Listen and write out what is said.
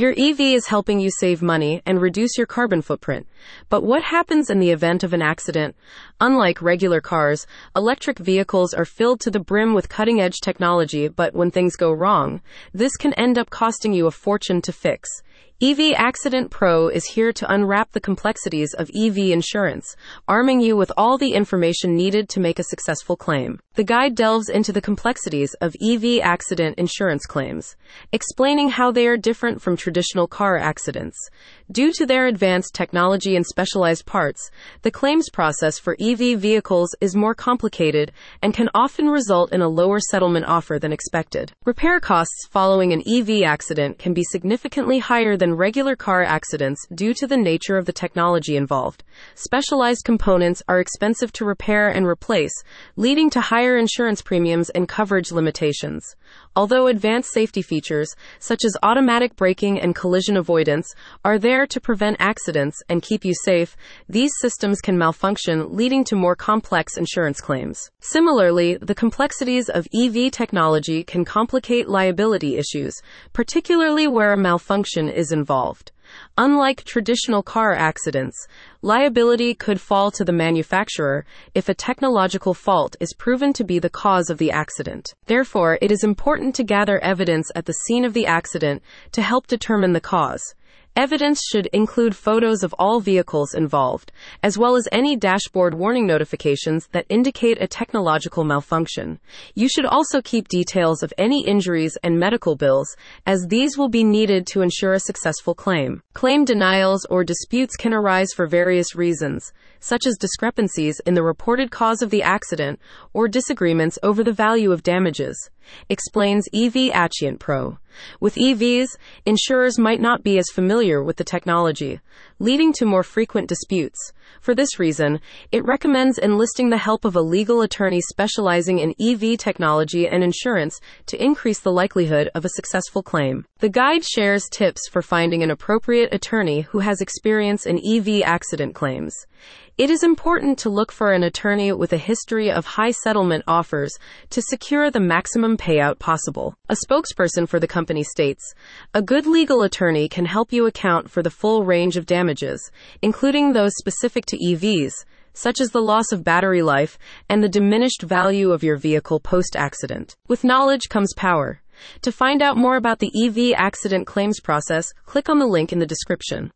Your EV is helping you save money and reduce your carbon footprint. But what happens in the event of an accident? Unlike regular cars, electric vehicles are filled to the brim with cutting edge technology, but when things go wrong, this can end up costing you a fortune to fix. EV Accident Pro is here to unwrap the complexities of EV insurance, arming you with all the information needed to make a successful claim. The guide delves into the complexities of EV accident insurance claims, explaining how they are different from traditional car accidents. Due to their advanced technology and specialized parts, the claims process for EV vehicles is more complicated and can often result in a lower settlement offer than expected. Repair costs following an EV accident can be significantly higher than regular car accidents due to the nature of the technology involved. Specialized components are expensive to repair and replace, leading to higher insurance premiums and coverage limitations. Although advanced safety features, such as automatic braking and collision avoidance, are there to prevent accidents and keep you safe, these systems can malfunction, leading to more complex insurance claims. Similarly, the complexities of EV technology can complicate liability issues, particularly where a malfunction is involved. Unlike traditional car accidents, liability could fall to the manufacturer if a technological fault is proven to be the cause of the accident. Therefore, it is important to gather evidence at the scene of the accident to help determine the cause. Evidence should include photos of all vehicles involved, as well as any dashboard warning notifications that indicate a technological malfunction. You should also keep details of any injuries and medical bills, as these will be needed to ensure a successful claim. Claim denials or disputes can arise for various reasons, such as discrepancies in the reported cause of the accident or disagreements over the value of damages explains EV Accident Pro. With EVs, insurers might not be as familiar with the technology, leading to more frequent disputes. For this reason, it recommends enlisting the help of a legal attorney specializing in EV technology and insurance to increase the likelihood of a successful claim. The guide shares tips for finding an appropriate attorney who has experience in EV accident claims. It is important to look for an attorney with a history of high settlement offers to secure the maximum payout possible. A spokesperson for the company states A good legal attorney can help you account for the full range of damages, including those specific to EVs such as the loss of battery life and the diminished value of your vehicle post accident. With knowledge comes power. To find out more about the EV accident claims process, click on the link in the description.